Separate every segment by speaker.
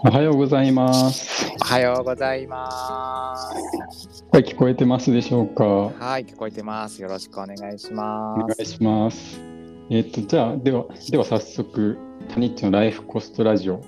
Speaker 1: おはようございます。
Speaker 2: おはようございます。
Speaker 1: 声聞こえてますでしょうか？お
Speaker 2: はい、聞こえてます。よろしくお願いします。
Speaker 1: 願いします。えっと、じゃあ、では、では早速、タニッチのライフコストラジオ、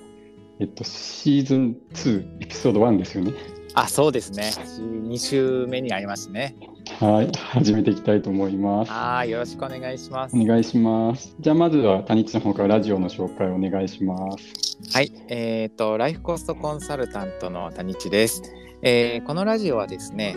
Speaker 1: えっと、シーズン2、エピソード1ですよね。
Speaker 2: あ、そうですね。2週目になりますね。
Speaker 1: はい、始めていきたいと思います。
Speaker 2: はい、よろしくお願いします。
Speaker 1: お願いします。じゃあ、まずはタニッチの方からラジオの紹介をお願いします。
Speaker 2: はい、えっ、と、ライフコストコンサルタントの谷地です。えーこのラジオはですね、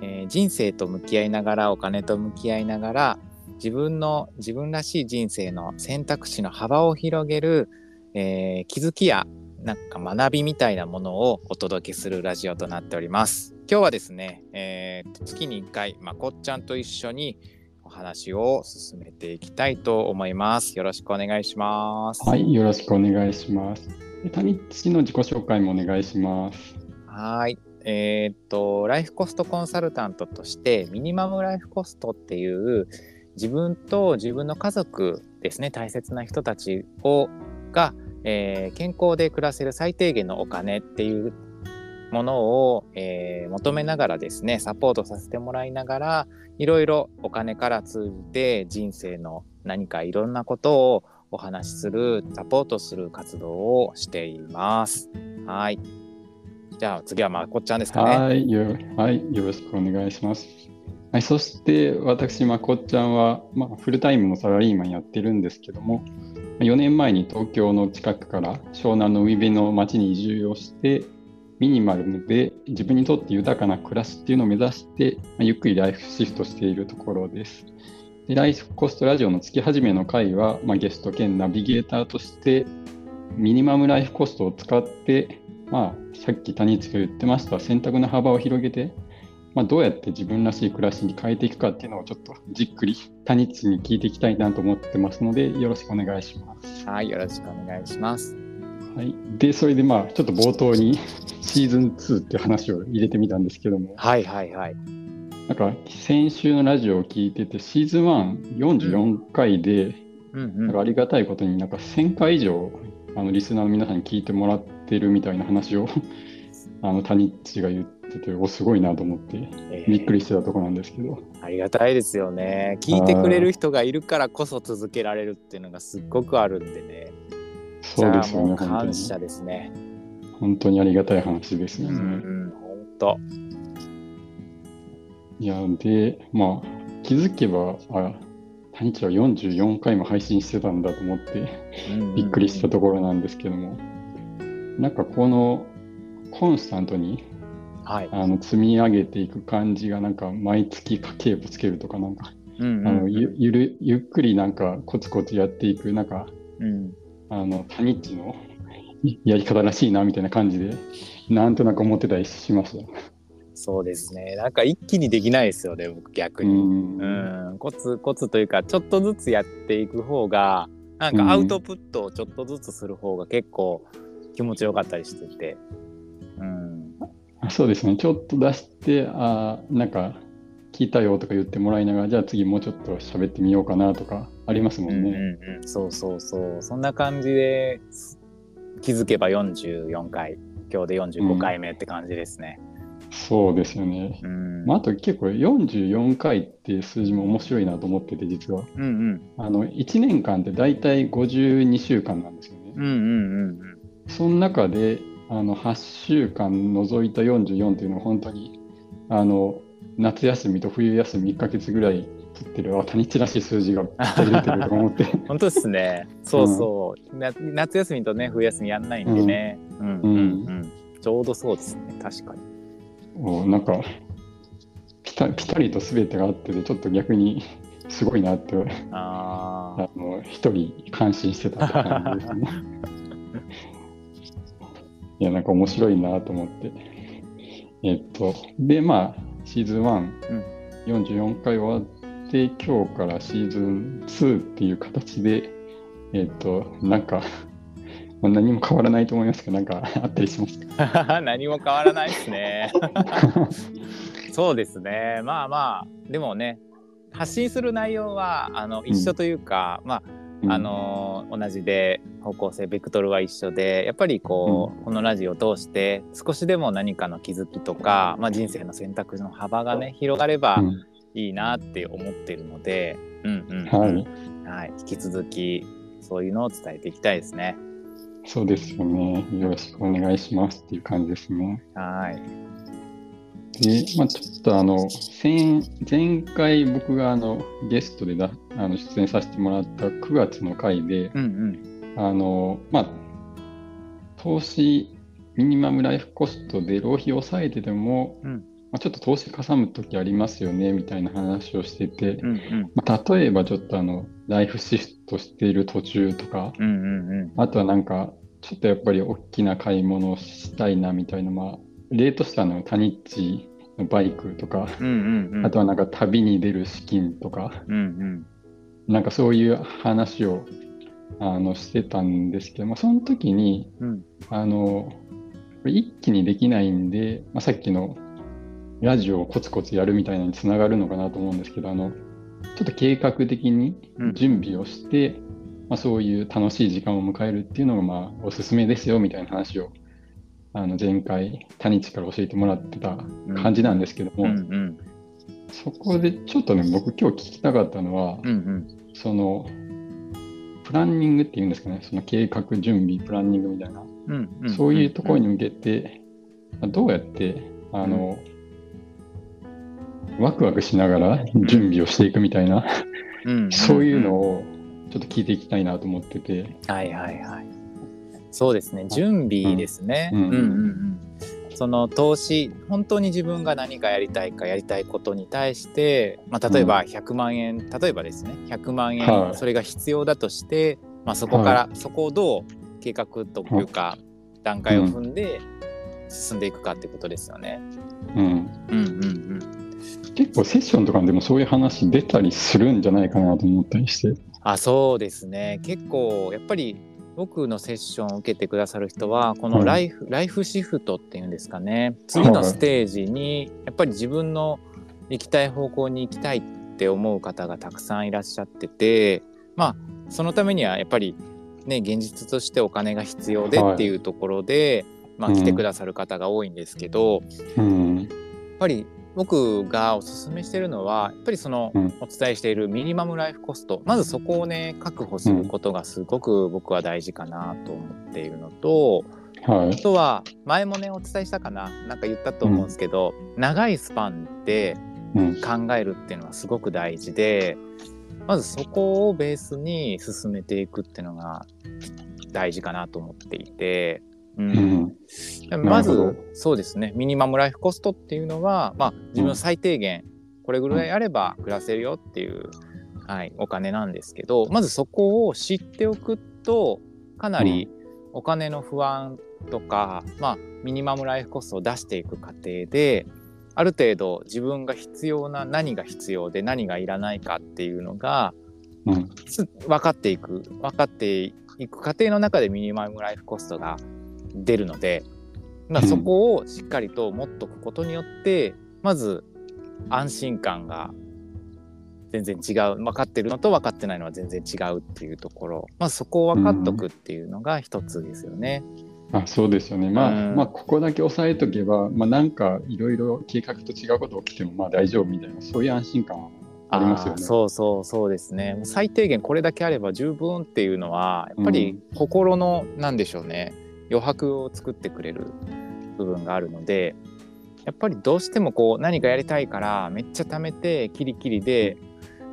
Speaker 2: えー人生と向き合いながら、お金と向き合いながら、自分の自分らしい人生の選択肢の幅を広げる、えー気づきやなんか学びみたいなものをお届けするラジオとなっております。今日はですね、えー月に1回、まこっちゃんと一緒にお話を進めていきたいと思います。よろしくお願いします。
Speaker 1: はい、よろしくお願いします。でタニッチの自己紹介もお願いします。
Speaker 2: はい。えーっと、ライフコストコンサルタントとして、ミニマムライフコストっていう、自分と自分の家族ですね、大切な人たちをが、えー健康で暮らせる最低限のお金っていうものを、えー求めながらですね、サポートさせてもらいながら、いろいろお金から通じて人生の何かいろんなことをお話しする、サポートする活動をしています。はい。じゃあ次はまこっちゃんですかね。
Speaker 1: はいよ、はい、よろしくお願いします。はい、そして私、まこっちゃんは、まあ、フルタイムのサラリーマンやってるんですけども、4年前に東京の近くから湘南の海辺の町に移住をして、ミニマルで自分にとって豊かな暮らしっていうのを目指して、まゆっくりライフシフトしているところです。でライフコストラジオの月始めの回は、まあ、ゲスト兼ナビゲーターとして、ミニマムライフコストを使って、まあ、さっき谷内が言ってました選択の幅を広げて、まあ、どうやって自分らしい暮らしに変えていくかっていうのをちょっとじっくり谷内に聞いていきたいなと思ってますのでよろしくお願いします。
Speaker 2: はい、よろしくお願いします。
Speaker 1: はい、でそれでまあちょっと冒頭にシーズン2っていう話を入れてみたんですけども
Speaker 2: はいはいはい。
Speaker 1: なんか先週のラジオを聞いててシーズン144回で、
Speaker 2: うんうん。
Speaker 1: なんかありがたいことになんか1000回以上あのリスナーの皆さんに聞いてもらってるみたいな話を あの谷内が言ってておすごいなと思って
Speaker 2: えー
Speaker 1: びっくりしてたところなんですけど、
Speaker 2: ありがたいですよね。聞いてくれる人がいるからこそ続けられるっていうのがすっごくあるんでね。
Speaker 1: そうですよね
Speaker 2: 感謝ですね。
Speaker 1: 本当にありがたい話ですよ
Speaker 2: うんう
Speaker 1: ね。
Speaker 2: ん、本当。
Speaker 1: いやでまあ気づけばあ谷内は44回も配信してたんだと思ってびっくりしたところなんですけども、なんかこのコンスタントに
Speaker 2: はい。
Speaker 1: あの積み上げていく感じがなんか毎月家計簿つけるとかなんか
Speaker 2: うん
Speaker 1: あのゆゆるゆっくりなんかコツコツやっていくなんか
Speaker 2: うん。
Speaker 1: あの谷内の やり方らしいなみたいな感じでなんとなく思ってたりしました。
Speaker 2: そうですね。なんか一気にできないですよね、僕逆
Speaker 1: う
Speaker 2: に。
Speaker 1: ん
Speaker 2: うん、コツコツというかちょっとずつやっていく方がなんかアウトプットをちょっとずつする方が結構気持ちよかったりしてて、うん、
Speaker 1: あそうですね。ちょっと出してあーなんか聞いたよとか言ってもらいながらじゃあ次もうちょっと喋ってみようかなとかありますも
Speaker 2: うんん
Speaker 1: ね。
Speaker 2: うんうんそうそうそう。そんな感じで気づけば44回。今日で45回目って感じですね。
Speaker 1: そうですよね。
Speaker 2: うん、
Speaker 1: まあ、あと結構44回っていう数字も面白いなと思ってて実は。
Speaker 2: うんうん。
Speaker 1: あの1年間って大体52週間なんですよね。
Speaker 2: うんうんうん。
Speaker 1: その中であの8週間除いた44っていうのは本当にあの夏休みと冬休み1ヶ月ぐらい取ってるあ谷地らしい数字が出てるとか思って
Speaker 2: 本当ですね。そうそう、な夏休みとね冬休みやんないんでね。うんうんうん。ちょうどそうですね。確かに。
Speaker 1: もうなんかピタピタリと全てがあっててちょっと逆にすごいなって
Speaker 2: ああ。
Speaker 1: あの一人感心してたって感じですね。いやなんか面白いなと思って。えっとでまあシーズン144回終わって今日からシーズン2っていう形でえっとなんかまあ何も変わらないと思いますけどなんかあったりしますか？
Speaker 2: 何も変わらないですね。そうですね。まあまあ、でもね、発信する内容はあの一緒というか、まああの同じで方向性ベクトルは一緒でやっぱりこう、このラジオを通して少しでも何かの気づきとか、まあ、人生の選択の幅がね広がればいいなって思ってるので、うんうん
Speaker 1: はい
Speaker 2: はい、引き続きそういうのを伝えていきたいですね。
Speaker 1: そうですよね。よろしくお願いしますっていう感じですね。
Speaker 2: はい。
Speaker 1: で、まあ、ちょっとあの、前前回僕があのゲストでだあの出演させてもらった9月の回で、
Speaker 2: うんうん、
Speaker 1: あの、まあ、投資、ミニマムライフコストで浪費を抑えてでも、
Speaker 2: うん、
Speaker 1: まあ、ちょっと投資かさむ時ありますよねみたいな話をしてて、
Speaker 2: うんうん、
Speaker 1: まあ、例えばちょっとあのライフシフトしている途中とか、
Speaker 2: うんうんうん、
Speaker 1: あとはなんかちょっとやっぱり大きな買い物をしたいなみたいな、まあ、例としてはのタニッチのバイクとか、
Speaker 2: うんうんうん、
Speaker 1: あとはなんか旅に出る資金とか、
Speaker 2: うんうん、
Speaker 1: なんかそういう話をあのしてたんですけど、まあ、その時に、
Speaker 2: うん、
Speaker 1: あの一気にできないんで、まあ、さっきのラジオをコツコツやるみたいなのにつながるのかなと思うんですけどあのちょっと計画的に準備をして、うん、まあ、そういう楽しい時間を迎えるっていうのがまあおすすめですよみたいな話をあの前回谷地から教えてもらってた感じなんですけども、
Speaker 2: うんうん。うん、
Speaker 1: そこでちょっとね僕今日聞きたかったのは、
Speaker 2: うんうん、
Speaker 1: そのプランニングっていうんですかねその計画準備プランニングみたいな、
Speaker 2: うんうん、
Speaker 1: そういうところに向けて、どうやってあの、ワクワクしながら 準備をしていくみたいな、そういうのをちょっと聞いていきたいなと思ってて。
Speaker 2: はいはいはい。そうですね。準備ですね。うん。うん。うんその投資本当に自分が何かやりたいかやりたいことに対して、まあ、例えば100万円、うん、例えばですね。100万円、はい、それが必要だとして、まあ、そこから、はい、そこをどう計画というか、段階を踏んで進んでいくかってことですよね。
Speaker 1: うん、うんうんうん。結構セッションとかでもそういう話出たりするんじゃないかなと思ったりして。
Speaker 2: あそうですね。結構やっぱり僕のセッションを受けてくださる人はこのライフうん、ライフシフトっていうんですかね。次のステージにやっぱり自分の行きたい方向に行きたいって思う方がたくさんいらっしゃっててまあそのためにはやっぱりね現実としてお金が必要でっていうところで、はい、まあ、来てくださる方が多いんですけど、
Speaker 1: うん、やっ
Speaker 2: ぱり僕がおすすめしてるのはやっぱりそのお伝えしているミニマムライフコスト。まずそこをね確保することがすごく僕は大事かなと思っているのと、
Speaker 1: はい、
Speaker 2: あとは前もねお伝えしたかななんか言ったと思うんですけど、うん、長いスパンで考えるっていうのはすごく大事でまずそこをベースに進めていくっていうのが大事かなと思っていて。うん、まずそうですね。ミニマムライフコストっていうのは、まあ、自分の最低限これぐらいあれば暮らせるよっていう、はい、お金なんですけどまずそこを知っておくとかなりお金の不安とか、まあ、ミニマムライフコストを出していく過程である程度自分が必要な何が必要で何がいらないかっていうのが、
Speaker 1: うん、
Speaker 2: 分かっていく分かっていく過程の中でミニマムライフコストが出るので、まあ、そこをしっかりと持っとくことによって、まず安心感が全然違う。分かってるのと分かってないのは全然違うっていうところ、まあ、そこを分かっとくっていうのが一つですよね。
Speaker 1: うん、あそうですよね、まあ、うん、まあここだけ押さえとけば、まあ、なんかいろいろ計画と違うこと起きてもまあ大丈夫みたいなそういう安心感はありますよね。
Speaker 2: そうそうそうですね。最低限これだけあれば十分っていうのはやっぱり心の、うん、なんでしょうね余白を作ってくれる部分があるのでやっぱりどうしてもこう何かやりたいからめっちゃ貯めてキリキリで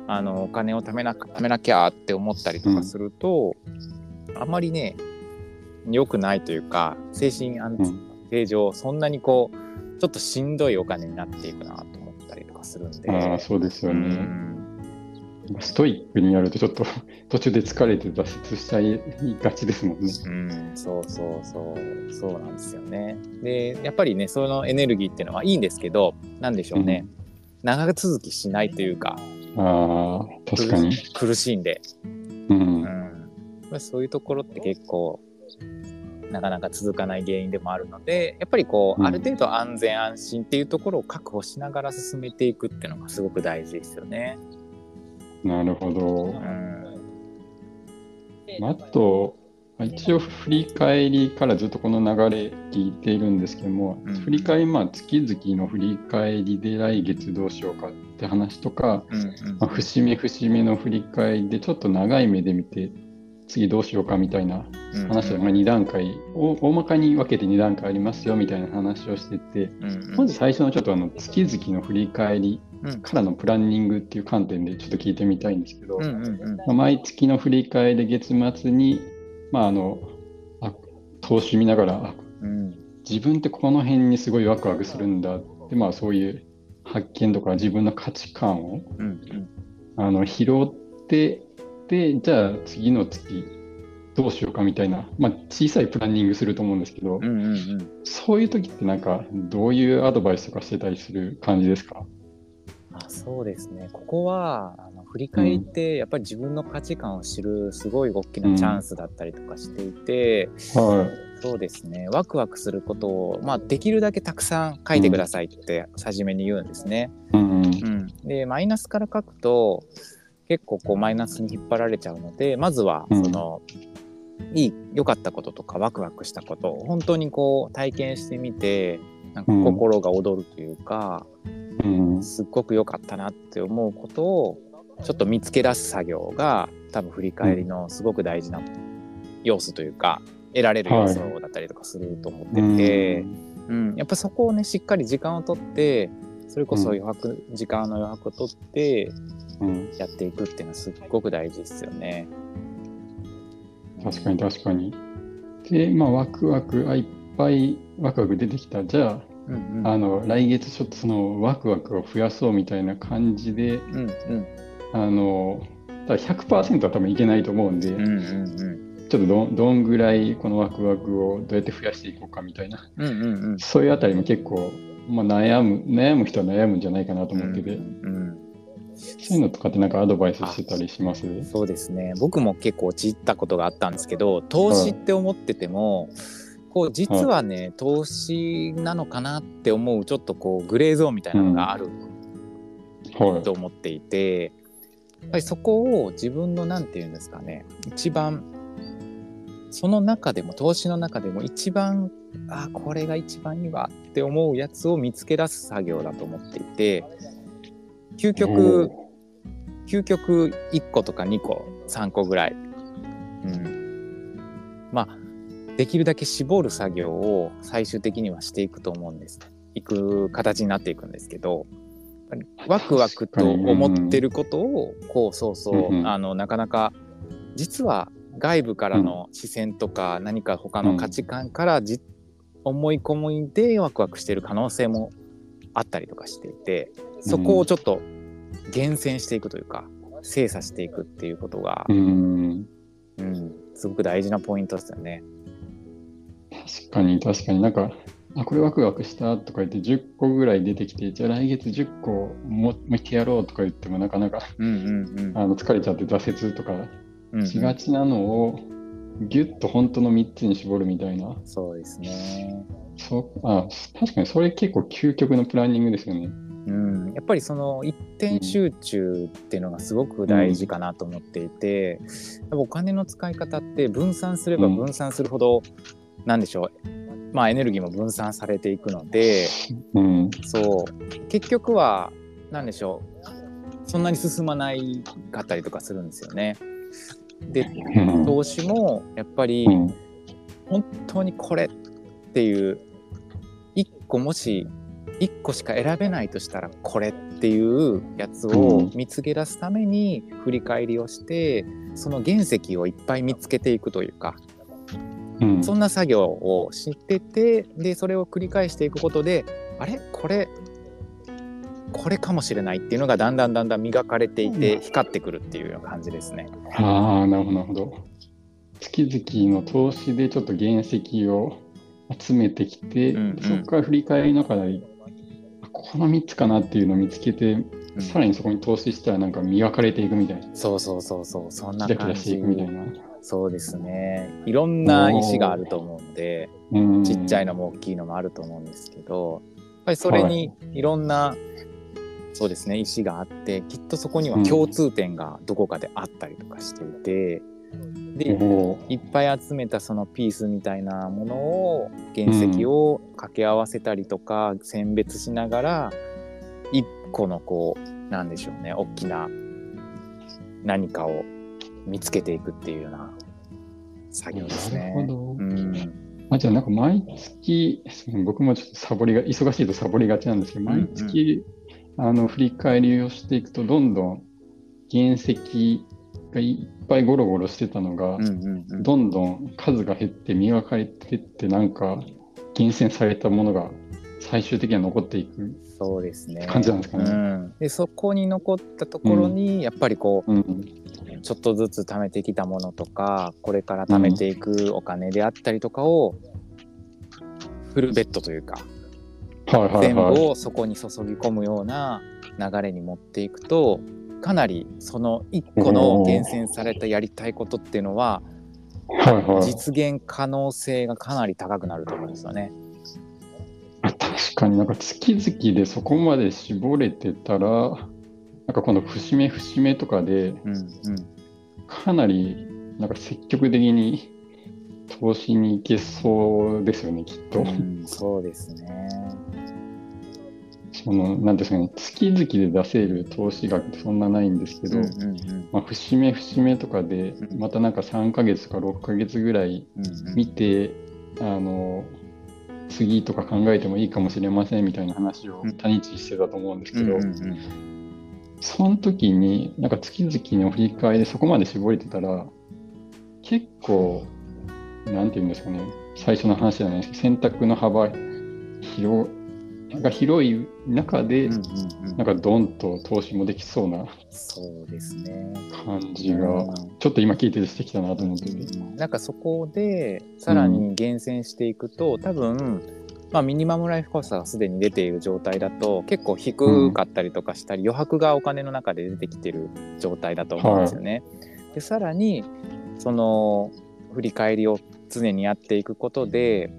Speaker 2: あのお金を貯めな貯めなきゃって思ったりとかすると、うん、あんまりね良くないというか精神安定上、そんなにこうちょっとしんどいお金になっていくなと思ったりとかするんで。
Speaker 1: あそうですよね、うんストイックにやるとちょっと 途中で疲れて挫折しちゃいがちですもんね。
Speaker 2: うん、そうそうそう。そうなんですよね。でやっぱりねそのエネルギーっていうのはいいんですけどなんでしょうね、うん、長続きしないというか
Speaker 1: あ確かに。
Speaker 2: 苦しいんで、
Speaker 1: うん、
Speaker 2: うん、そういうところって結構なかなか続かない原因でもあるのでやっぱりこう、うん、ある程度安全安心っていうところを確保しながら進めていくっていうのがすごく大事ですよね。
Speaker 1: なるほど。まああと、まあ一応振り返りからずっとこの流れ聞いているんですけども、
Speaker 2: うん。
Speaker 1: 振り返り、まあ月々の振り返りで来月どうしようかって話とか、
Speaker 2: うんうん。
Speaker 1: まあ、節目節目の振り返りでちょっと長い目で見て、次どうしようかみたいな
Speaker 2: うん
Speaker 1: 話で、まあ、2段階を大まかに分けて2段階ありますよみたいな話をしてて、まず最初のちょっとあの月々の振り返り
Speaker 2: うん
Speaker 1: からのプランニングっていう観点でちょっと聞いてみたいんですけど、
Speaker 2: うんうんうん。
Speaker 1: まあ、毎月の振り返りで月末に、まあ、あのあ投資見ながらあ
Speaker 2: うん。
Speaker 1: 自分ってこの辺にすごいワクワクするんだって、まあ、そういう発見とか自分の価値観を
Speaker 2: うんうん。
Speaker 1: あの拾ってでじゃあ次の月どうしようかみたいな、まあ、小さいプランニングすると思うんですけど、
Speaker 2: うんうんうん。
Speaker 1: そういう時ってなんかどういうアドバイスとかしてたりする感じですか？
Speaker 2: あそうですね。ここはあの振り返りってやっぱり自分の価値観を知るすごい大きなチャンスだったりとかしていて、
Speaker 1: は
Speaker 2: そうですね。ワクワクすることを、まあ、できるだけたくさん書いてくださいって初めに言うんですね。
Speaker 1: い。うんうん。
Speaker 2: うん、でマイナスから書くと結構こうマイナスに引っ張られちゃうのでまずは
Speaker 1: うん。
Speaker 2: その、いい良かったこととかワクワクしたことを本当にこう体験してみてなんか心が躍るというか、
Speaker 1: うん
Speaker 2: すっごく良かったなって思うことをちょっと見つけ出す作業が多分振り返りのすごく大事な要素というか得られる要素だったりとかすると思ってて、うんやっぱそこをねしっかり時間をとってそれこそ余白、時間の余白をとって
Speaker 1: うん
Speaker 2: やっていくっていうのはすっごく大事ですよね。
Speaker 1: 確かに確かに。で、まあ、ワクワク、あ、いっぱいワクワク出てきた。じゃあ、
Speaker 2: うんうん。
Speaker 1: あの、来月ちょっとそのワクワクを増やそうみたいな感じで、
Speaker 2: うんうん。
Speaker 1: あの、ただ100%は多分いけないと思うんで、
Speaker 2: うんうんうん。
Speaker 1: ちょっとどんどんぐらいこのワクワクをどうやって増やしていこうかみたいな、
Speaker 2: うんうんうん。
Speaker 1: そういうあたりも結構、まあ、悩む、悩む人は悩むんじゃないかなと思ってて、
Speaker 2: うん
Speaker 1: そういうのとかってなんかアドバイスしてたりします？
Speaker 2: そうですね。僕も結構陥ったことがあったんですけど投資って思ってても、こう実はね、投資なのかなって思うちょっとこうグレーゾーンみたいなのがある
Speaker 1: はい。
Speaker 2: と思っていて、やっぱりそこを自分の何て言うんですかね一番その中でも投資の中でも一番あこれが一番いいわって思うやつを見つけ出す作業だと思っていて究極究極1個とか2個3個ぐらい、うん、まあできるだけ絞る作業を最終的にはしていくと思うんです。いく形になっていくんですけどワクワクと思ってることをこうそうそう、
Speaker 1: うんうん。
Speaker 2: あのなかなか実は外部からの視線とか何か他の価値観からじ、思い込みでワクワクしてる可能性もあったりとかしていてそこをちょっと厳選していくというか精査していくっていうことが
Speaker 1: う、ん。
Speaker 2: うん、すごく大事なポイントですよね。
Speaker 1: 確かに確かになんか、あ、これワクワクしたとか言って10個ぐらい出てきて、じゃあ来月10個ももう一回やろうとか言ってもなかなか
Speaker 2: うんうんうん
Speaker 1: あの疲れちゃって挫折とか
Speaker 2: うんうん
Speaker 1: しがちなのをギュッと本当の3つに絞るみたいな。
Speaker 2: そうですね。
Speaker 1: そうあ確かにそれ結構究極のプランニングですよね。
Speaker 2: うん、やっぱりその一点集中っていうのがすごく大事かなと思っていて、やっぱお金の使い方って分散すれば分散するほど、なんでしょう。まあエネルギーも分散されていくので
Speaker 1: うん。
Speaker 2: そう。結局はなんでしょう。そんなに進まないかったりとかするんですよね。で
Speaker 1: うん。
Speaker 2: 投資もやっぱり
Speaker 1: うん。
Speaker 2: 本当にこれっていう1個もし1個しか選べないとしたらこれっていうやつを見つけ出すために振り返りをしてその原石をいっぱい見つけていくというか
Speaker 1: うん。
Speaker 2: そんな作業をしててでそれを繰り返していくことであれ？これ？これかもしれないっていうのがだんだんだんだん磨かれていて光ってくるっていうような感じですね。
Speaker 1: ああ、なるほど、なるほど。月々の投資でちょっと原石を集めてきて、
Speaker 2: うんうん。
Speaker 1: そこから振り返りながら、あこの3つかなっていうのを見つけて、
Speaker 2: うん。
Speaker 1: さらにそこに投資したらなんか磨かれていくみたいな、
Speaker 2: そうそうそうそうそんな感
Speaker 1: キラキラしてい
Speaker 2: じ
Speaker 1: くみたいな。
Speaker 2: そうですね。いろんな石があると思うので
Speaker 1: うん
Speaker 2: ちっちゃいのも大きいのもあると思うんですけどやっぱりそれにい。ろんな、そうですね石があってきっとそこには共通点がどこかであったりとかしていて、で
Speaker 1: お
Speaker 2: いっぱい集めたそのピースみたいなものを原石を掛け合わせたりとか選別しながら一個のこうなんでしょうね大きな何かを見つけていくっていうような作業ですね。
Speaker 1: なるほど。
Speaker 2: うん
Speaker 1: あじゃあなんか毎月、僕もちょっとサボりが、忙しいとサボりがちなんですけど、
Speaker 2: うんうん
Speaker 1: 毎月、あの振り返りをしていくと、どんどん原石がいっぱいゴロゴロしてたのが、
Speaker 2: うんうんうん
Speaker 1: どんどん数が減って磨かれてって、なんか厳選されたものが最終的には残っていく。
Speaker 2: そうですね。
Speaker 1: 感じなんですかね
Speaker 2: うん、でそこに残ったところに、やっぱりこう
Speaker 1: うん。
Speaker 2: ちょっとずつ貯めてきたものとかこれから貯めていくお金であったりとかを、フルベッドというか、全部
Speaker 1: はい。
Speaker 2: をそこに注ぎ込むような流れに持っていくとかなりその一個の厳選されたやりたいことっていうのは
Speaker 1: はいはい。
Speaker 2: 実現可能性がかなり高くなると思うんですよね。
Speaker 1: 確かになんか月々でそこまで絞れてたら、なんかこの節目節目とかで
Speaker 2: うんうん
Speaker 1: かなりなんか積極的に投資に行けそうですよね、きっと。
Speaker 2: うん、そうですね。
Speaker 1: その、なんですかね、月々で出せる投資額ってそんなないんですけど、
Speaker 2: うんうんうん。
Speaker 1: まあ、節目節目とかで
Speaker 2: う、ん。
Speaker 1: またなんか3ヶ月か6ヶ月ぐらい
Speaker 2: うんうん。
Speaker 1: 見て、あの、次とか考えてもいいかもしれませんみたいな話を
Speaker 2: うん。
Speaker 1: 谷地してたと思うんですけど、
Speaker 2: うんうんうん
Speaker 1: その時に、なんか月々の振り返りでそこまで絞れてたら、結構、なんていうんですかね、最初の話じゃないですけど、選択の幅広が広い中で、
Speaker 2: うんうんうん
Speaker 1: なんかドンと投資もできそうな
Speaker 2: そうですね。
Speaker 1: 感じが、
Speaker 2: うん
Speaker 1: ちょっと今聞いててしてきたなと思ってて。
Speaker 2: なんかそこでさらに厳選していくと、多分、まあ、ミニマムライフコストがすでに出ている状態だと結構低かったりとかしたり、余白がお金の中で出てきてる状態だと思うんですよね。でさらにその振り返りを常にやっていくことで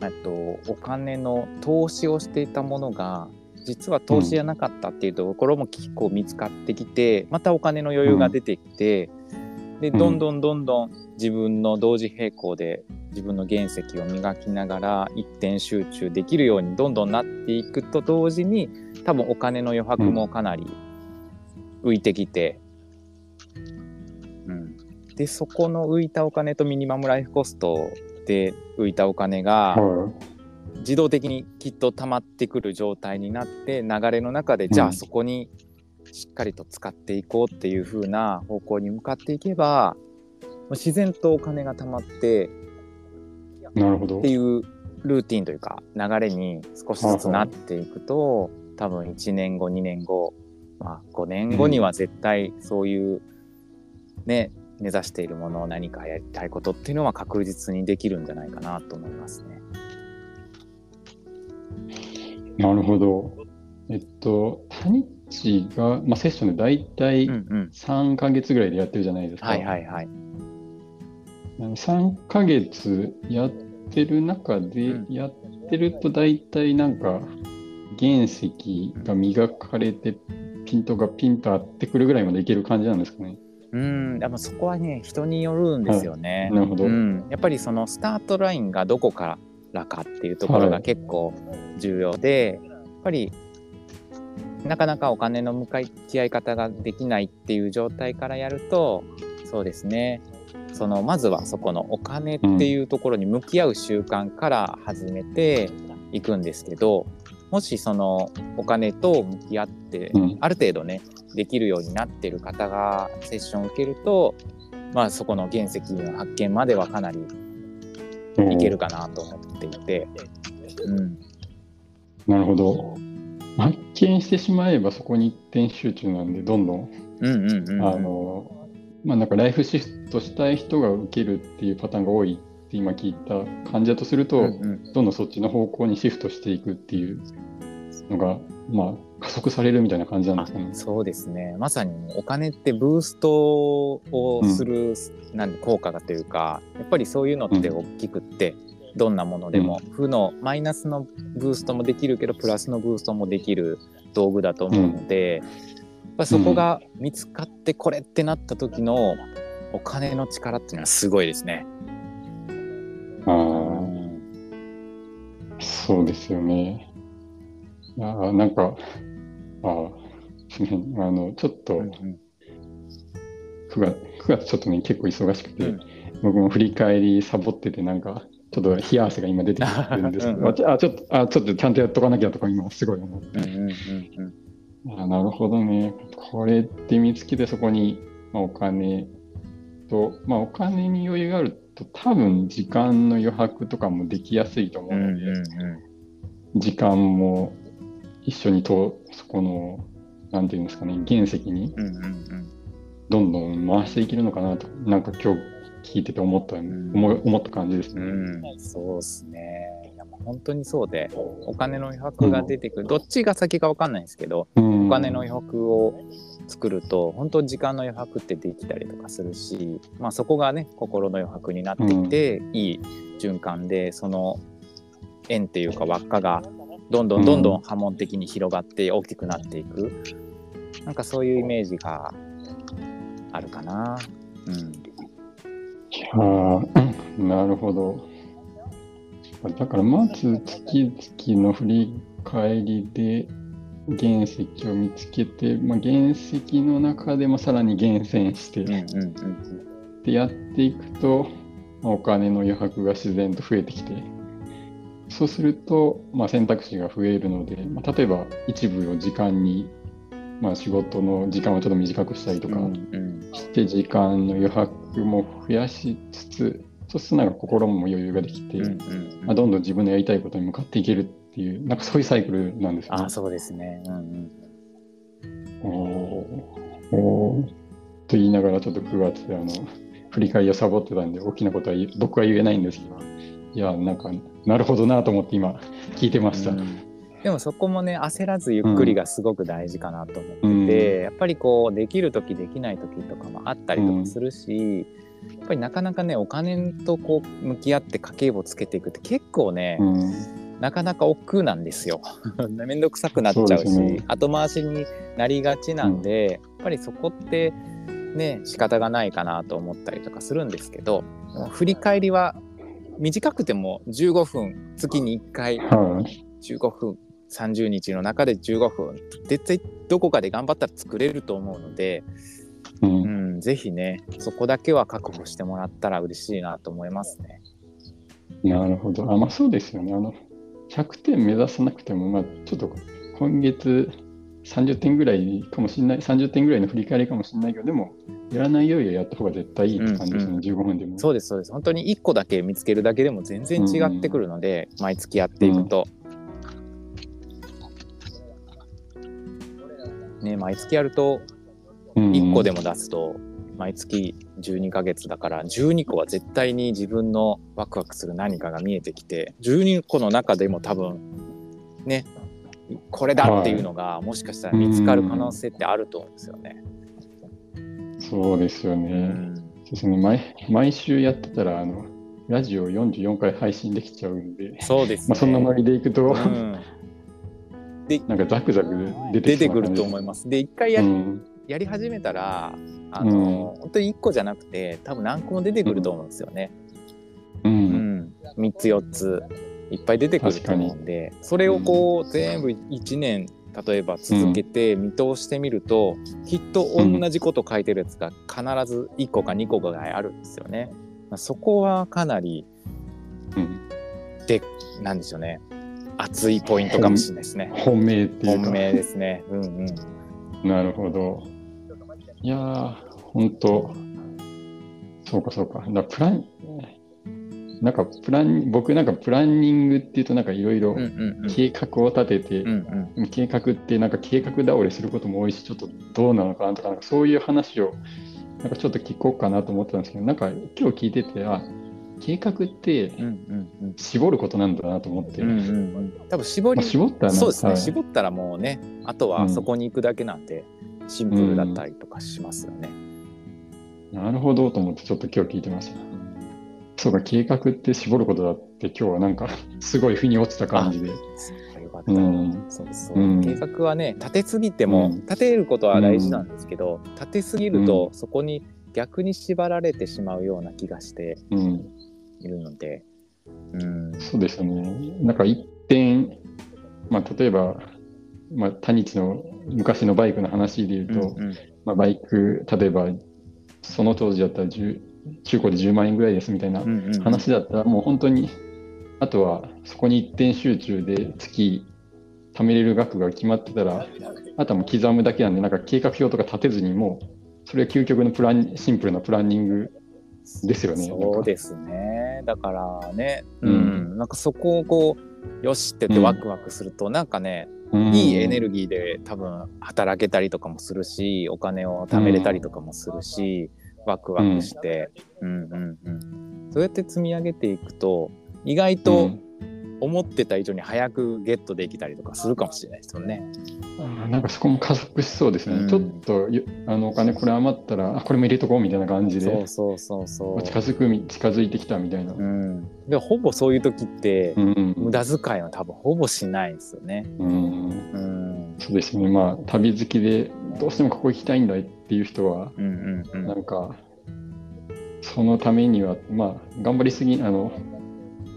Speaker 2: あとお金の投資をしていたものが実は投資じゃなかったっていうところも結構見つかってきて、またお金の余裕が出てきて、で
Speaker 1: うん
Speaker 2: どんどんどんどん自分の同時並行で自分の原石を磨きながら一点集中できるようにどんどんなっていくと同時に多分お金の余白もかなり浮いてきて、うん、でそこの浮いたお金とミニマムライフコストで浮いたお金が
Speaker 1: は
Speaker 2: 自動的にきっと溜まってくる状態になって流れの中でじゃあそこにしっかりと使っていこうっていう風な方向に向かっていけば自然とお金が溜まって
Speaker 1: い。なるほど
Speaker 2: って。いうルーティンというか流れに少しずつなっていくと多分1年後2年後、まあ、5年後には絶対そういうね、目指しているものを何かやりたいことっていうのは確実にできるんじゃないかなと思いますね。
Speaker 1: なるほど。えっと、谷地が、まあ、セッションで大体
Speaker 2: うんうん、
Speaker 1: 3ヶ月ぐらいでやってるじゃないですか。
Speaker 2: はいはいはい。
Speaker 1: 3ヶ月やってる中で、
Speaker 2: うん
Speaker 1: やってると大体なんか原石が磨かれてピントがピンと合ってくるぐらいまでいける感じなんですかね。
Speaker 2: うん、でもそこはね人によるんですよね。
Speaker 1: なるほど。
Speaker 2: うん、やっぱりそのスタートラインがどこからかっていうところが
Speaker 1: はい
Speaker 2: 結構重要で、やっぱりなかなかお金の向かい合い方ができないっていう状態からやるとそうですね。そのまずはそこのお金っていうところに向き合う習慣から始めていくんですけどもしそのお金と向き合って
Speaker 1: うん。
Speaker 2: ある程度ねできるようになってる方がセッションを受けるとまあそこの原石の発見まではかなりいけるかなと思っていて、うん、
Speaker 1: なるほど。発見してしまえばそこに一点集中なんで、どんどん、
Speaker 2: うんうんうんうん。
Speaker 1: あの、まあなんかライフシフトしたい人が受けるっていうパターンが多いって今聞いた感じだとすると、
Speaker 2: うんうん。
Speaker 1: どんどんそっちの方向にシフトしていくっていうのが、まあ加速されるみたいな感じなん
Speaker 2: あ
Speaker 1: ですかね。
Speaker 2: そうですね。まさにお金ってブーストをする、なん効果がというかやっぱりそういうのって大きくって、どんなものでも、負のマイナスのブーストもできるけどプラスのブーストもできる道具だと思うので、やっぱそこが見つかってこれってなった時のお金の力っていうのはすごいですね。
Speaker 1: ああ、そうですよね。いやーなんか、ああ、の、ちょっと
Speaker 2: うん
Speaker 1: 9月、9月ちょっとね、結構忙しくて、
Speaker 2: うん。
Speaker 1: 僕も振り返りサボってて、なんか、ちょっと冷や汗が今出てきてるんですけ
Speaker 2: うん
Speaker 1: ど、あちょっと、あ、ちょっとちゃんとやっとかなきゃとか今すごい思って。
Speaker 2: うんうんうんうん。
Speaker 1: あなるほどね。これって見つけてそこに、まあ、お金と、まあ、お金に余裕があると多分時間の余白とかもできやすいと思
Speaker 2: う
Speaker 1: うんので、
Speaker 2: うん。
Speaker 1: 時間も一緒にとそこの、なんていうんですかね、原石に
Speaker 2: うんうんうん。
Speaker 1: どんどん回していけるのかなと、なんか今日聞いてて思った、
Speaker 2: ん
Speaker 1: 思い思った感じですね。
Speaker 2: うん、そうですね。いや本当にそうで、お金の余白が出てくる、どっちが先か分かんないんですけど、
Speaker 1: うん
Speaker 2: お金の余白を作ると、本当時間の余白ってできたりとかするし、まあそこがね、心の余白になってきて、いい循環で、その円っていうか輪っかがどんどんどんどん波紋的に広がって大きくなっていく。なんかそういうイメージがあるかな。うん。
Speaker 1: いやーなるほど。だからまず月々の振り返りで原石を見つけて、まあ、原石の中でもさらに厳選してでやっていくと、まあお金の余白が自然と増えてきてそうすると、まあ、選択肢が増えるので、まあ、例えば一部を時間に、まあ、仕事の時間をちょっと短くしたりとか、して時間の余白も増やしつつ、そうするとなんか心も余裕ができて、
Speaker 2: うんうんうん
Speaker 1: まあ、どんどん自分のやりたいことに向かっていけるっていう、なんかそういうサイクルなんですよね
Speaker 2: あ。そうですね。うんうん。
Speaker 1: おーおーと言いながらちょっと9月であの振り返りをサボってたんで大きなことは僕は言えないんですけど、いや、なんかなるほどなと思って今聞いてました。
Speaker 2: うんでもそこもね焦らずゆっくりがすごく大事かなと思ってて、やっぱりこうできる時できない時とかもあったりとかするし、やっぱりなかなかねお金とこう向き合って家計簿つけていくって結構ね、
Speaker 1: うん。
Speaker 2: なかなか億劫なんですよ。めんどくさくなっちゃうし
Speaker 1: ね。
Speaker 2: 後回しになりがちなんで、やっぱりそこってね仕方がないかなと思ったりとかするんですけど振り返りは短くても15分月に1回。
Speaker 1: はい。
Speaker 2: 15分30日の中で15分絶対どこかで頑張ったら作れると思うので、
Speaker 1: うん
Speaker 2: うん、ぜひねそこだけは確保してもらったら嬉しいなと思いますね。
Speaker 1: なるほど。あ、まあそうですよね。あの、100点目指さなくても、まあちょっと今月30点ぐらいかもしれない、30点ぐらいの振り返りかもしれないけど、でも、やらないよりはやった方が絶対いいって感じですね、
Speaker 2: うんうん
Speaker 1: 15分でも。
Speaker 2: そうですそうです本当に1個だけ見つけるだけでも全然違ってくるので、毎月やっていくと。ね毎月やると
Speaker 1: うん
Speaker 2: 1個でも出すと毎月12ヶ月だから12個は絶対に自分のワクワクする何かが見えてきて12個の中でも多分ねこれだっていうのがもしかしたら見つかる可能性ってあると思うんですよね。
Speaker 1: そうですよね。ですね。毎毎週やってたら、あの、ラジオ44回配信できちゃうんで、
Speaker 2: そうですね。
Speaker 1: まあそんなノリでいくと、
Speaker 2: うん
Speaker 1: なんかザクザク出て
Speaker 2: 出てくると思います。で一回や,、
Speaker 1: うん。
Speaker 2: やり始めたらあの、本当に1個じゃなくて多分何個も出てくると思うんですよね。
Speaker 1: う
Speaker 2: うん。ん、3つ4ついっぱい出てくると思うんでそれをこう全部1年例えば続けて見通してみると、きっと同じこと書いてるやつが必ず1個か2個ぐらいあるんですよね。まあそこはかなり
Speaker 1: うん。
Speaker 2: なんでしょうね熱いポイントかもしれないですね。
Speaker 1: 本命っていうか。
Speaker 2: 本命ですね。うんうん。
Speaker 1: なるほど。いやー、本当そうかそうか。だプラン、なんかプラン、僕なんかプランニングっていうとなんかいろいろ。計画を立てて、
Speaker 2: うんうん。
Speaker 1: 計画ってなんか計画倒れすることも多いし、ちょっとどうなのかなとか、なんかそういう話をなんかちょっと聞こうかなと思ってたんですけど、なんか今日聞いてて、あ、計画って
Speaker 2: うんうんうん。
Speaker 1: 絞ることなんだなと思って、
Speaker 2: うんうんうん。多分絞り、
Speaker 1: まあ、絞ったら
Speaker 2: そうですね、
Speaker 1: はい。
Speaker 2: 絞ったらもうねあとはそこに行くだけなんで、シンプルだったりとかしますよね。
Speaker 1: なるほどと思ってちょっと今日聞いてました。そうか、計画って絞ることだって今日はなんか すごい腑に落ちた感じで。
Speaker 2: そうそうそう、
Speaker 1: うん。
Speaker 2: 計画はね立てすぎても、
Speaker 1: うん。
Speaker 2: 立てることは大事なんですけど、立てすぎると、そこに逆に縛られてしまうような気がして。
Speaker 1: うん、
Speaker 2: いるので、うん、
Speaker 1: そうですよね。なんか一点、まあ、例えば、まあ、谷地の昔のバイクの話で言うと、
Speaker 2: うんうん。
Speaker 1: まあ、バイク、例えば、その当時だったら10中古で10万円ぐらいですみたいな話だったら、もう本当に、あとはそこに一点集中で月貯めれる額が決まってたら、あとはもう刻むだけなんで、なんか計画表とか立てずに、もう、それは究極のプランシンプルなプランニングですよね。
Speaker 2: そうですね。だからね、う、
Speaker 1: うんん
Speaker 2: なんかそこをこう、よしって言ってワクワクすると、なんかね、
Speaker 1: うん。
Speaker 2: いいエネルギーで多分働けたりとかもするし、お金を貯めれたりとかもするし、ワクワクして、うん。うんうん。そうやって積み上げていくと、意外
Speaker 1: う
Speaker 2: と
Speaker 1: ん
Speaker 2: 思ってた以上に早くゲットできたりとかするかもしれないですよね。
Speaker 1: あーなんかそこも加速しそうですね。
Speaker 2: うん
Speaker 1: ちょっとよあのお金これ余ったら、あこれも入れとこうみたいな感じで、
Speaker 2: そうそうそうそう。
Speaker 1: 近づくみ近づいてきたみたいな。
Speaker 2: うん。で、ほぼそういう時って、
Speaker 1: うん
Speaker 2: 無駄遣いは多分ほぼしないんですよね。
Speaker 1: うん
Speaker 2: うん。
Speaker 1: そうですね。まあ、旅好きで、どうしてもここ行きたいんだっていう人は、
Speaker 2: うんうんうん。
Speaker 1: なんか、そのためには、まあ、頑張りすぎ、あの、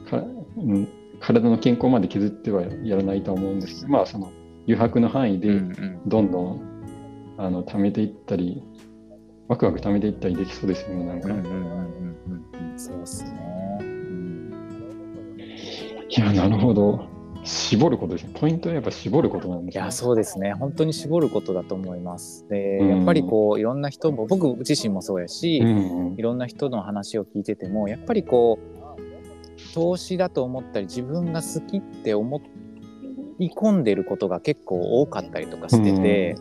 Speaker 1: かうん、体の健康まで削ってはやらないとは思うんですけど、まあ、その余白の範囲で、
Speaker 2: うんうん
Speaker 1: どんどん、あの、貯めていったり、ワクワク貯めていったりできそうですよね、なんか。
Speaker 2: うんうんうんうんそうっすね。うん
Speaker 1: いや、なるほど。絞ることですね。ポイントはやっぱ絞ることなんですね。
Speaker 2: いやそうですね本当に絞ることだと思います。で、
Speaker 1: うん
Speaker 2: やっぱりこういろんな人も僕自身もそうやし、
Speaker 1: うんうん
Speaker 2: いろんな人の話を聞いててもやっぱりこう投資だと思ったり自分が好きって思い込んでることが結構多かったりとかしてて、やっ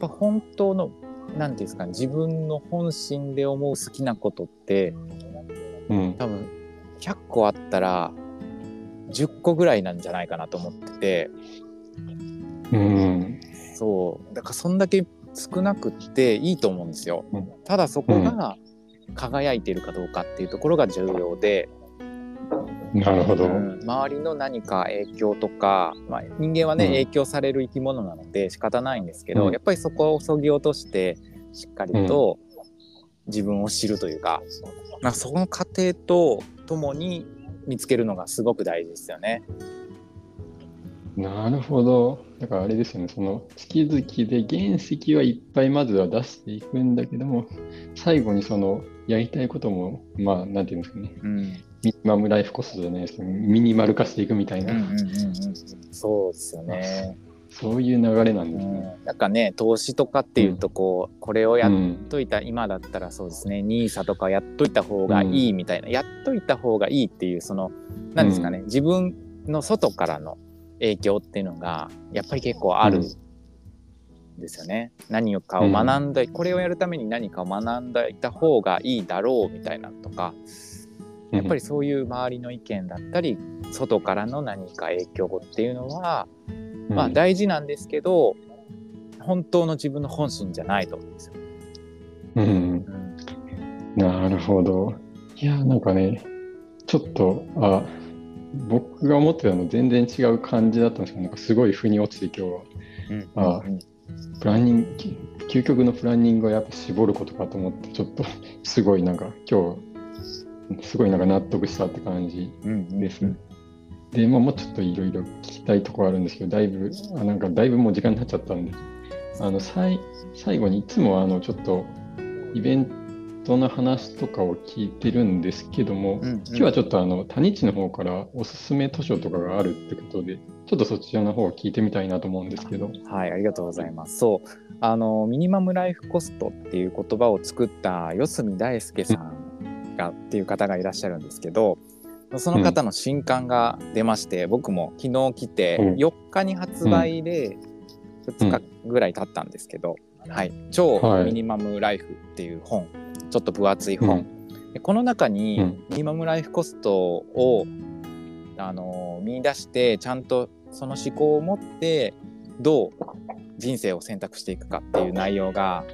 Speaker 2: ぱ本当の何ていうんですかね自分の本心で思う好きなことって
Speaker 1: うん。
Speaker 2: 多分100個あったら10個ぐらいなんじゃないかなと思ってて。
Speaker 1: うん。
Speaker 2: そう。だからそんだけ少なくっていいと思うんですよ。
Speaker 1: うん。
Speaker 2: ただそこが輝いてるかどうかっていうところが重要で、
Speaker 1: なるほど。
Speaker 2: うん周りの何か影響とか、まあ、人間はね、
Speaker 1: うん
Speaker 2: 影響される生き物なので仕方ないんですけど、
Speaker 1: うん
Speaker 2: やっぱりそこをそぎ落としてしっかりと自分を知るというか、まあ、その過程とともに見つけるのがすごく大事ですよね。
Speaker 1: なるほど。だからあれですよね、その月々で原石はいっぱいまずは出していくんだけども、最後にそのやりたいことも、まあ、なんていうんですかね、
Speaker 2: うん
Speaker 1: ミニマムライフコストじゃないですけど、ミニマル化していくみたいな、
Speaker 2: うんうんうんうん、そうですよね。
Speaker 1: そういう流れなん
Speaker 2: う
Speaker 1: ですね。
Speaker 2: ん、なんかね投資とかっていうとこう、これをやっ
Speaker 1: うん
Speaker 2: といた、今だったらそうですね。NISA とかやっといた方がいいみたいな、やっといた方がいいっていうその何ですかね、自分の外からの影響っていうのがやっぱり結構あるんですよね。何かを学んだ、これをやるために何かを学んでいた方がいいだろうみたいなのとかやっぱりそういう周りの意見だったり外からの何か影響っていうのは、
Speaker 1: うん、
Speaker 2: まあ大事なんですけど本当の自分の本心じゃないと思うんですよ。
Speaker 1: うん、
Speaker 2: うん
Speaker 1: なるほど。いや、なんかね、ちょっと、あ、僕が思ってたの全然違う感じだったんですけど、なんかすごい腑に落ちて今日は。
Speaker 2: うん
Speaker 1: あ
Speaker 2: うん
Speaker 1: プランニング、き究極のプランニングはやっぱ絞ることかと思って、ちょっとすごいなんか今日、すごいなんか納得したって感じ
Speaker 2: うんうん
Speaker 1: ですね。で、まあ、もうちょっといろいろ聞きたいところあるんですけど、だいぶ、あなんかだいぶもう時間になっちゃったんで、あの、さい最後にいつもあの、ちょっとイベントの話とかを聞いてるんですけども、
Speaker 2: うんうん
Speaker 1: 今日はちょっとあの、谷地の方からおすすめ図書とかがあるってことで、ちょっとそちらの方を聞いてみたいなと思うんですけど。
Speaker 2: はい、ありがとうございます。そう、あのミニマムライフコストっていう言葉を作った四隅大輔さんがっていう方がいらっしゃるんですけど、その方の新刊が出まして、僕も昨日来て
Speaker 1: うん。
Speaker 2: 4日に発売で2日ぐらい経ったんですけど、はい、超
Speaker 1: はい。
Speaker 2: ミニマムライフっていう本、ちょっと分厚い本。
Speaker 1: うん。
Speaker 2: でこの中に
Speaker 1: うん。
Speaker 2: ミニマムライフコストを、あの見出してちゃんとその思考を持ってどう人生を選択していくかっていう内容が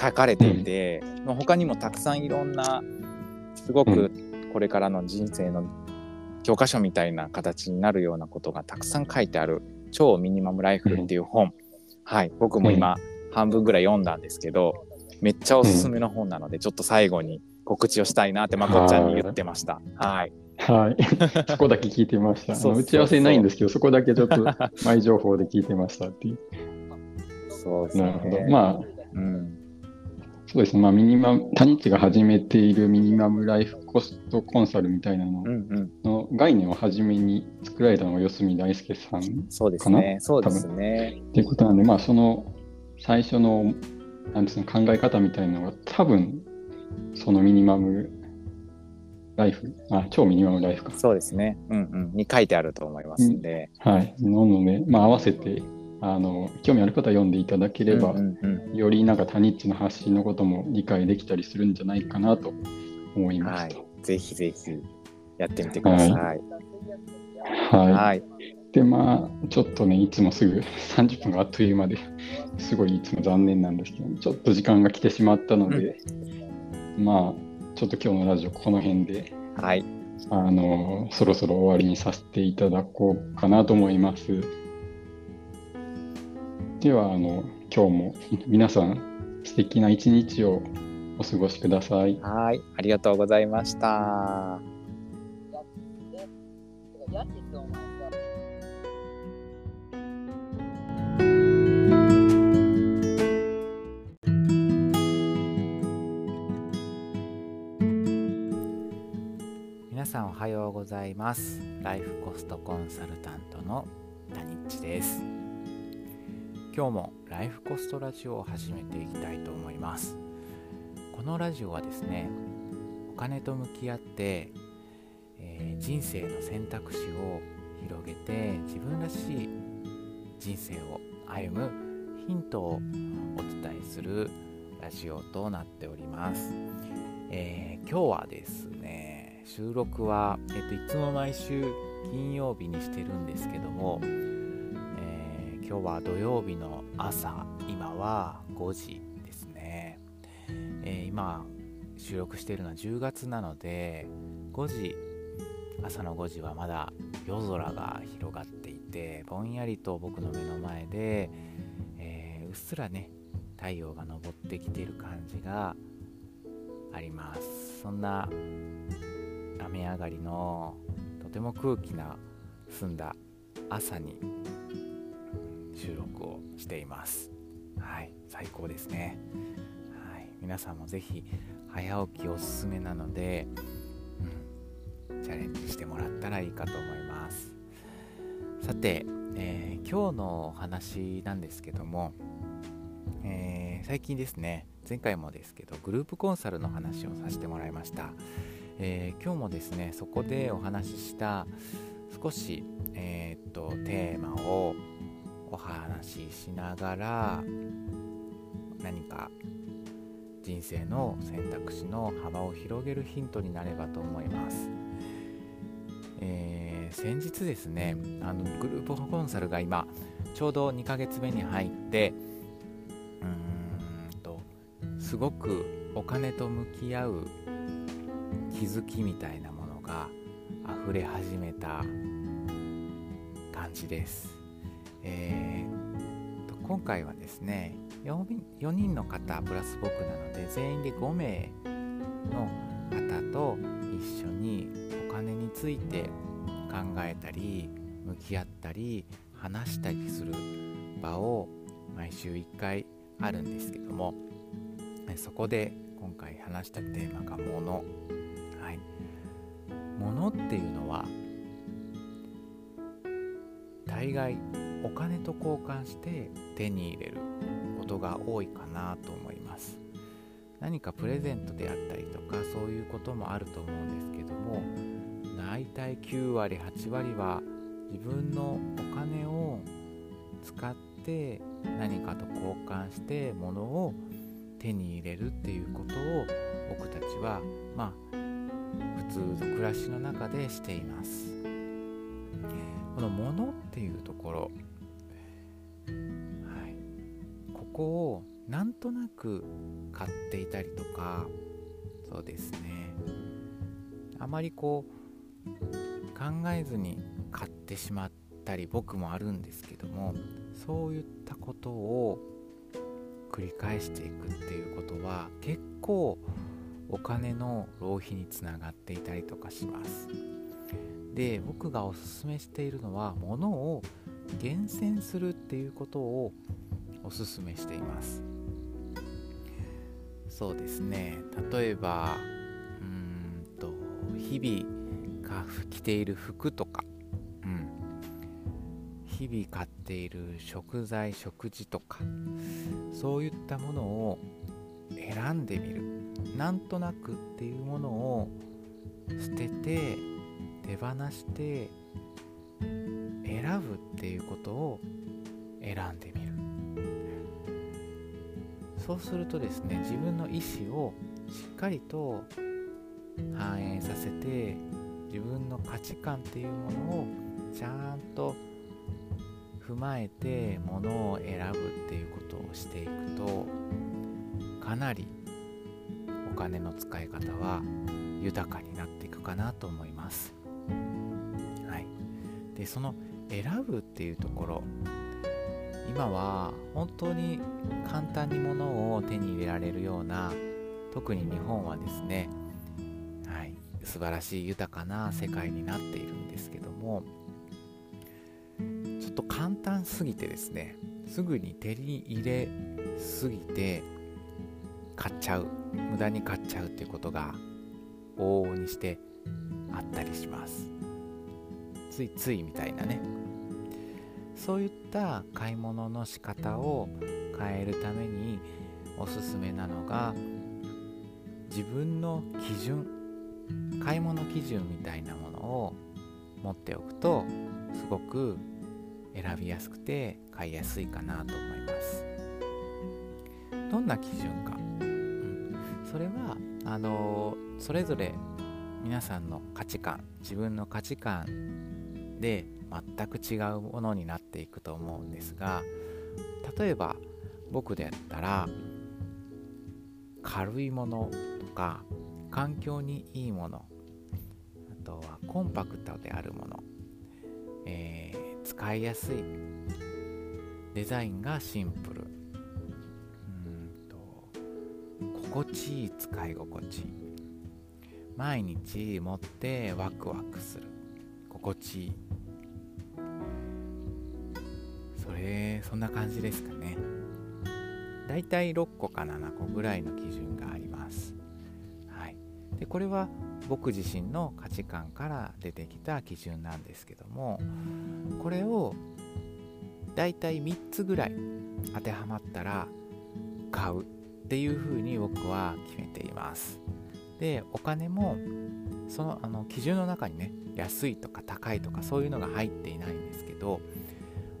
Speaker 2: 書かれていて、まあ他にもたくさんいろんなすごくこれからの人生の教科書みたいな形になるようなことがたくさん書いてある「超ミニマムライフ」っていう本、はい僕も今半分ぐらい読んだんですけどめっちゃおすすめの本なので、ちょっと最後に告知をしたいなってまこっちゃんに言ってました。はい。
Speaker 1: はい。そこだけ聞いてました。あ
Speaker 2: そう
Speaker 1: 打ち合わせないんですけど、そこだけちょっと 前情報で聞いてましたっていう。
Speaker 2: そうですね。
Speaker 1: なるほど。まあ、
Speaker 2: うん。
Speaker 1: そうですね。まあ、ミニマム、タニッチが始めているミニマムライフコストコンサルみたいなの。の概念を初めに作られたのが四隅大輔さんっ
Speaker 2: そうですね。そうですね。
Speaker 1: ていうことなんで、まあ、その最初の、なんですか、考え方みたいなのが多分、そのミニマムライフ、あ、超ミニマムライフか。
Speaker 2: そうですね。うんうん。に書いてあると思いますんで。
Speaker 1: はい。なので、まあ、合わせて、あの、興味ある方は読んでいただければ、
Speaker 2: うんうんうん
Speaker 1: よりなんかタニッチの発信のことも理解できたりするんじゃないかなと思いま
Speaker 2: は
Speaker 1: した。
Speaker 2: い。ぜひぜひやってみてください。
Speaker 1: はい。
Speaker 2: はい。
Speaker 1: で、まあ、ちょっとね、いつもすぐ 30分があっという間ですごいいつも残念なんですけど、ちょっと時間が来てしまったので、まあ、ちょっと今日のラジオこの辺で、
Speaker 2: はい。
Speaker 1: あの、そろそろ終わりにさせていただこうかなと思います。では、あの、今日も 皆さん素敵な一日をお過ごしください。
Speaker 2: はい。ありがとうございました。
Speaker 3: やっててお前さ
Speaker 2: 皆さんおはようございますライフコストコンサルタントのタニッチです今日もライフコストラジオを始めていきたいと思います。このラジオはですねお金と向き合って、えー人生の選択肢を広げて自分らしい人生を歩むヒントをお伝えするラジオとなっております。えー今日はですね収録は、えっといつも毎週金曜日にしてるんですけども、今日は土曜日の朝今は5時ですね、えー今収録しているのは10月なので5時朝の5時はまだ夜空が広がっていてぼんやりと僕の目の前で、えーうっすらね太陽が昇ってきている感じがあります。そんな雨上がりのとても空気な澄んだ朝に収録をしています。はい最高ですね。はい皆さんもぜひ早起きおすすめなので、うん、チャレンジしてもらったらいいかと思います。さて、えー今日のお話なんですけども、えー最近ですね前回もですけどグループコンサルの話をさせてもらいました、えー今日もですねそこでお話しした少し、えーっとテーマをお話ししながら何か人生の選択肢の幅を広げるヒントになればと思います、えー先日ですねあのグループコンサルが今ちょうど2ヶ月目に入ってうーんとすごくお金と向き合う気づきみたいなものが溢れ始めた感じです、えーと今回はですね 4, 4人の方プラス僕なので全員で5名の方と一緒にお金について考えたり向き合ったり話したりする場を毎週1回あるんですけどもそこで今回話したテーマが物。はい。物っていうのは大概お金と交換して手に入れることが多いかなと思います。何かプレゼントであったりとかそういうこともあると思うんですけども大体9割8割は自分のお金を使って何かと交換して物を手に入れるっていうことを僕たちはまあ普通の暮らしの中でしています。この物っていうところ、こをなんとなく買っていたりとかそうですね。あまりこう考えずに買ってしまったり僕もあるんですけどもそういったことを繰り返していくっていうことは結構お金の浪費につながっていたりとかします。で僕がおすすめしているのは物を厳選するっていうことをおすすめしています。そうですね。例えばうんと日々着ている服とか、うん、日々買っている食材食事とか。そういったものを選んでみる。なんとなくっていうものを捨てて手放して選ぶっていうことを選んでみる。そうするとですね自分の意思をしっかりと反映させて自分の価値観っていうものをちゃんと踏まえてものを選ぶっていうことをしていくとかなりお金の使い方は豊かになっていくかなと思います。はい、でその選ぶっていうところ今は本当に簡単に物を手に入れられるような特に日本はですね、はい、素晴らしい豊かな世界になっているんですけどもちょっと簡単すぎてですねすぐに手に入れすぎて買っちゃう無駄に買っちゃうっていうことが往々にしてあったりします。ついついみたいなねそういった買い物の仕方を変えるためにおすすめなのが自分の基準買い物基準みたいなものを持っておくとすごく選びやすくて買いやすいかなと思います。どんな基準か、うん、それはあのそれぞれ皆さんの価値観自分の価値観で全く違うものになっていくと思うんですが例えば僕であったら軽いものとか環境にいいものあとはコンパクトであるもの、えー、使いやすいデザインがシンプルうんと心地いい使い心地毎日持ってワクワクする。心地それそんな感じですかね。だいたい6個か7個ぐらいの基準があります、はい、でこれは僕自身の価値観から出てきた基準なんですけどもこれをだいたい3つぐらい当てはまったら買うっていうふうに僕は決めています。でお金もそのあの基準の中にね安いとか高いとかそういうのが入っていないんですけど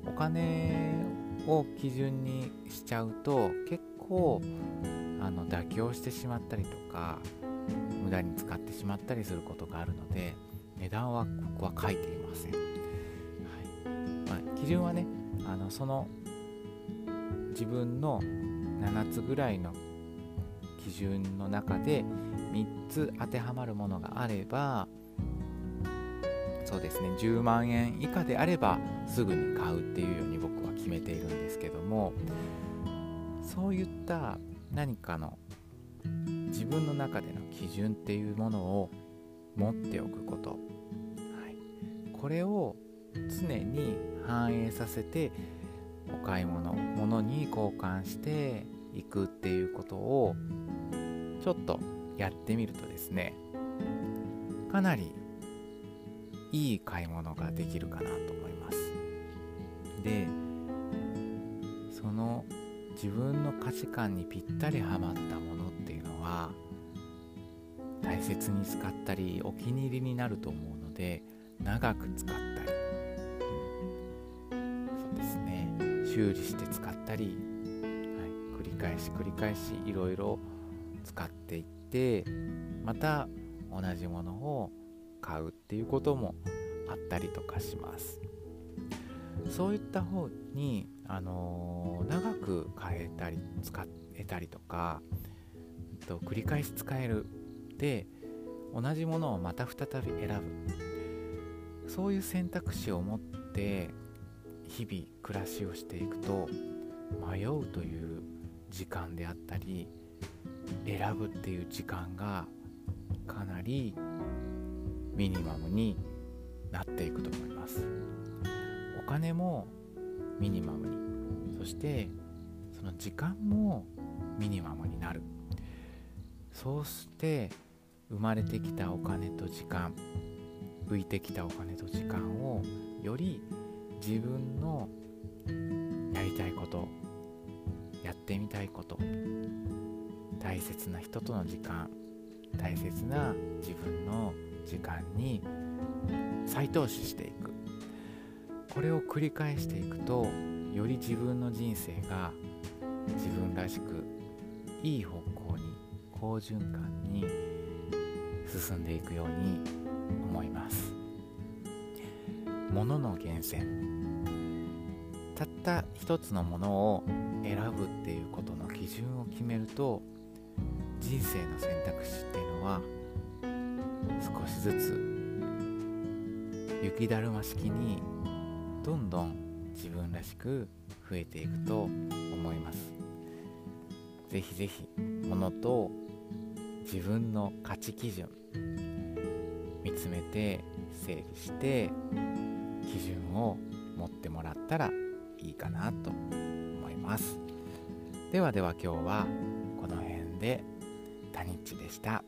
Speaker 2: お金を基準にしちゃうと結構あの妥協してしまったりとか無駄に使ってしまったりすることがあるので値段は僕は書いていません、はい。まあ、基準はねあのその自分の7つぐらいの基準の中で3つ当てはまるものがあればそうですね。10万円以下であればすぐに買うっていうように僕は決めているんですけどもそういった何かの自分の中での基準っていうものを持っておくこと、はい、これを常に反映させてお買い物物に交換していくっていうことをちょっとやってみるとですねかなりいい買い物ができるかなと思います。でその自分の価値観にぴったりはまったものっていうのは大切に使ったりお気に入りになると思うので長く使ったり、うん、そうですね。修理して使ったり、はい、繰り返し繰り返しいろいろ使っていってまた同じものを買うっていうこともあったりとかします。そういった方に、あのー、長く買えたり使えたりとかと繰り返し使えるで同じものをまた再び選ぶ。そういう選択肢を持って日々暮らしをしていくと迷うという時間であったり選ぶっていう時間がかなりミニマムになっていくと思います。お金もミニマムにそしてその時間もミニマムになる。そうして生まれてきたお金と時間浮いてきたお金と時間をより自分のやりたいことやってみたいこと大切な人との時間大切な自分の時間に再投資していく。これを繰り返していくとより自分の人生が自分らしくいい方向に好循環に進んでいくように思います。物の源泉。たった一つのものを選ぶっていうことの基準を決めると人生の選択肢っていうのは少しずつ雪だるま式にどんどん自分らしく増えていくと思います。ぜひぜひ物と自分の価値基準見つめて整理して基準を持ってもらったらいいかなと思います。ではでは今日はこの辺で。タニッチでした。